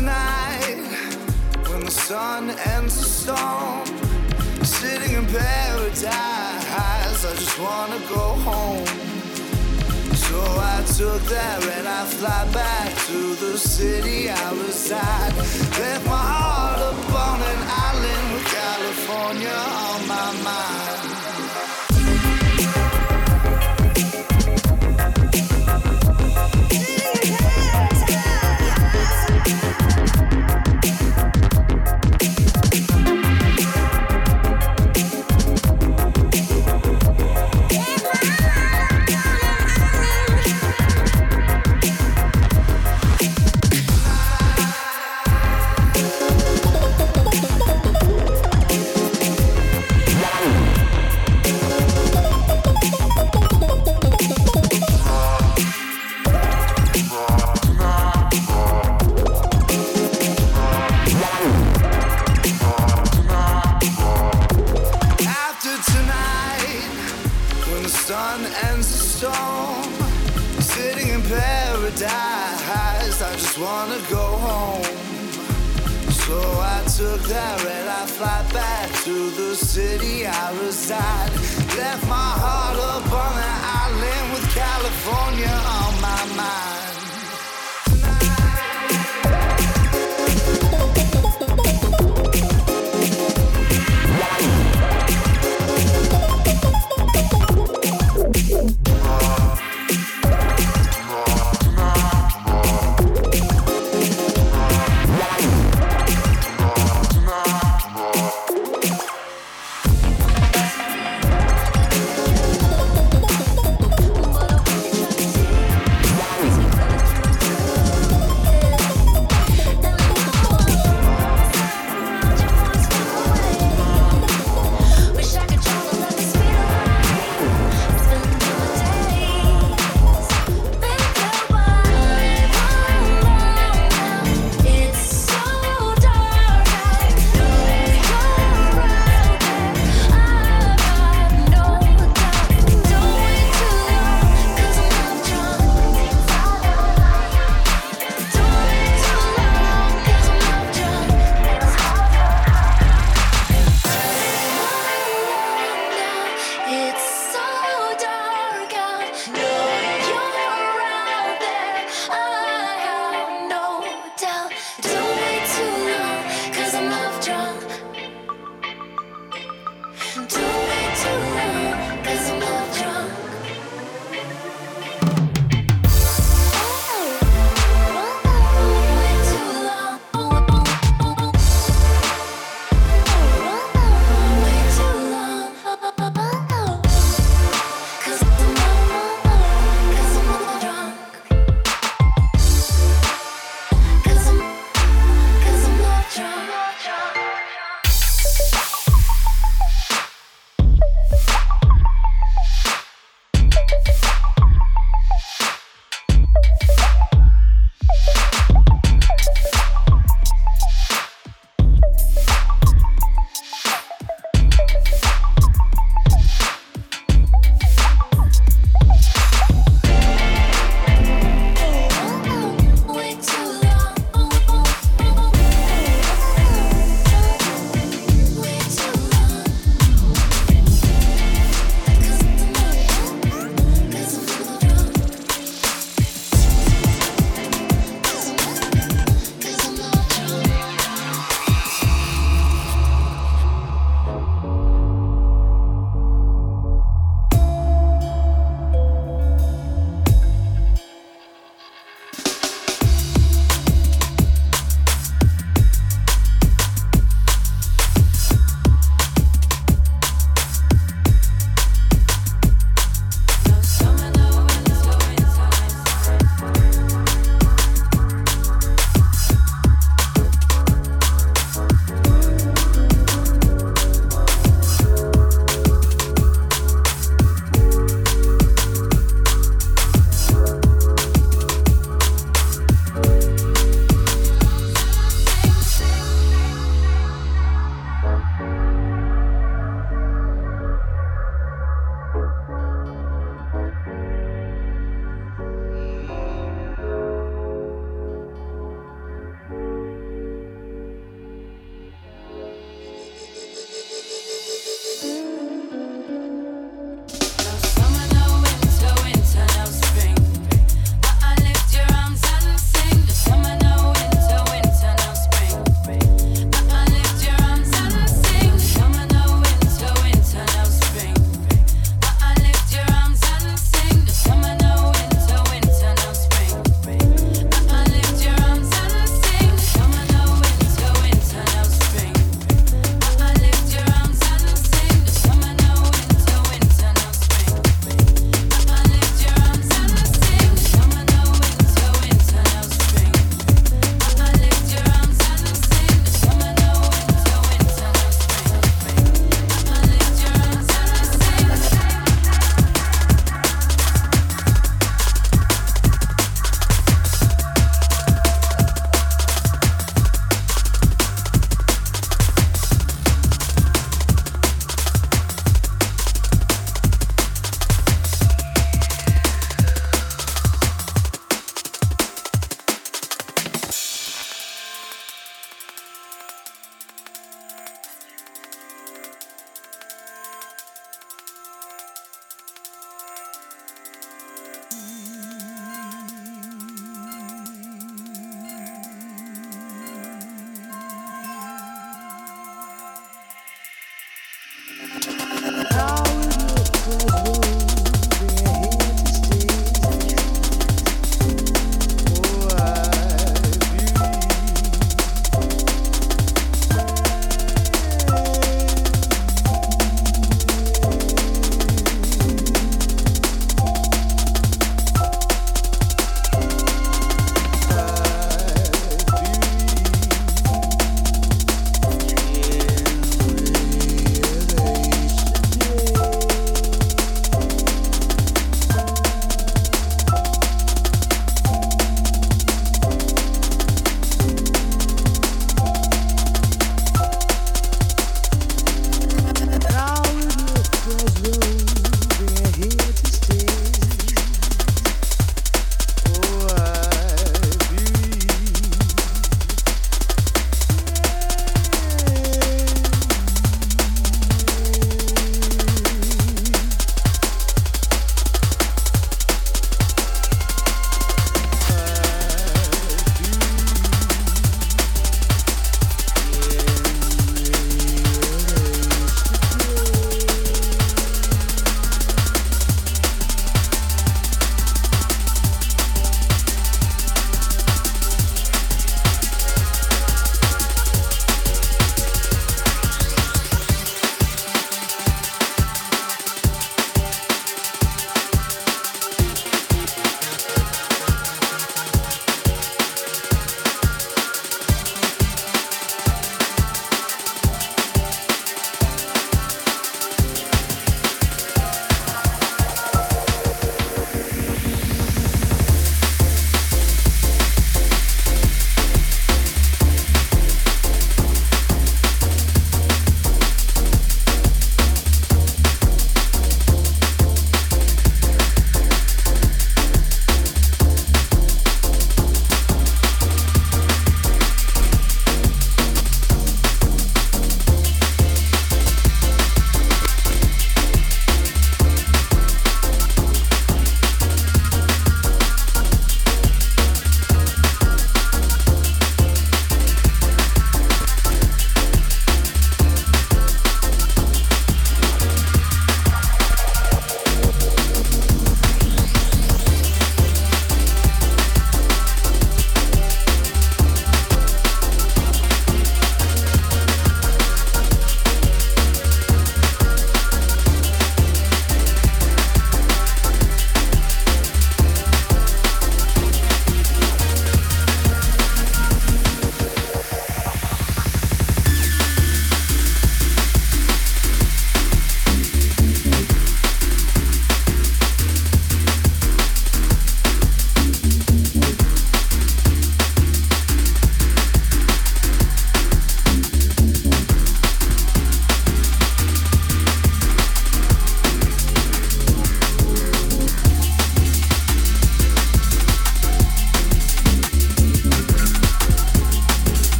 tonight, when the sun ends the storm, sitting in paradise, I just wanna go home. So I took that red eye fly back to the city I reside. Left my heart upon an island with California on my mind. Paradise, I just wanna go home. So I took that red eye flight back to the city I reside. Left my heart up on that island with California on my mind.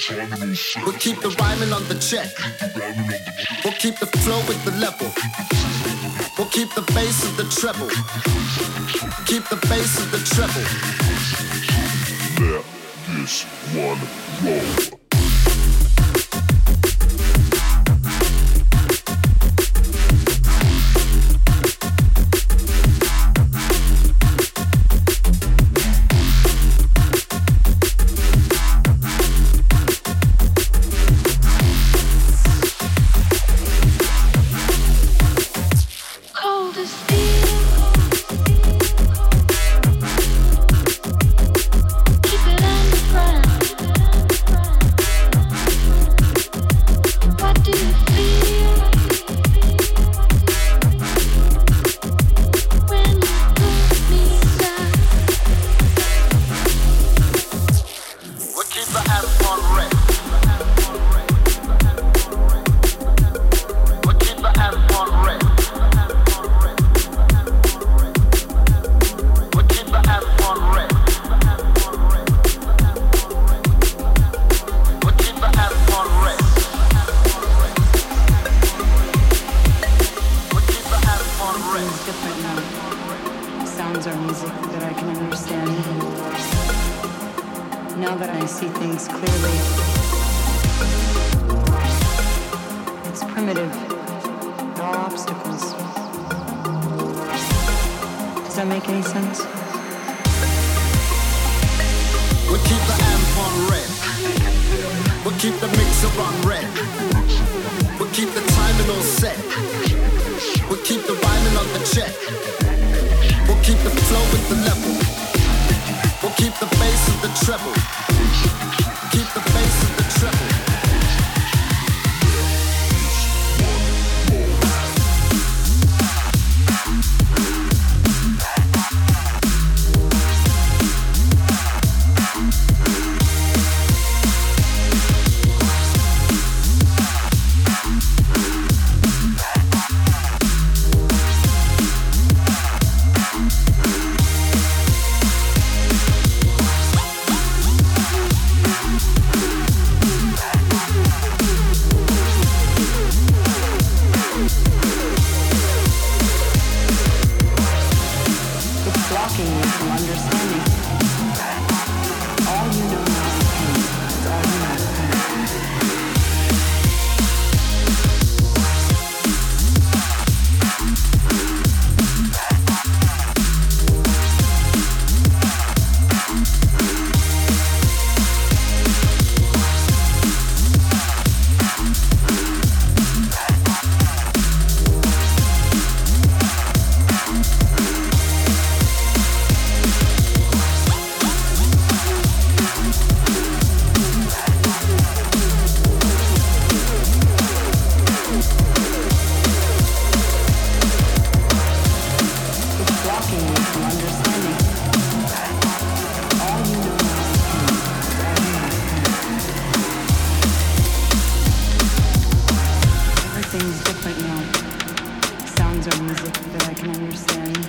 We'll keep the rhyming on the check. We'll keep the flow with the level. We'll keep the bass of the treble. Keep the bass of the treble. Let this one roll. kinds of music that I can understand.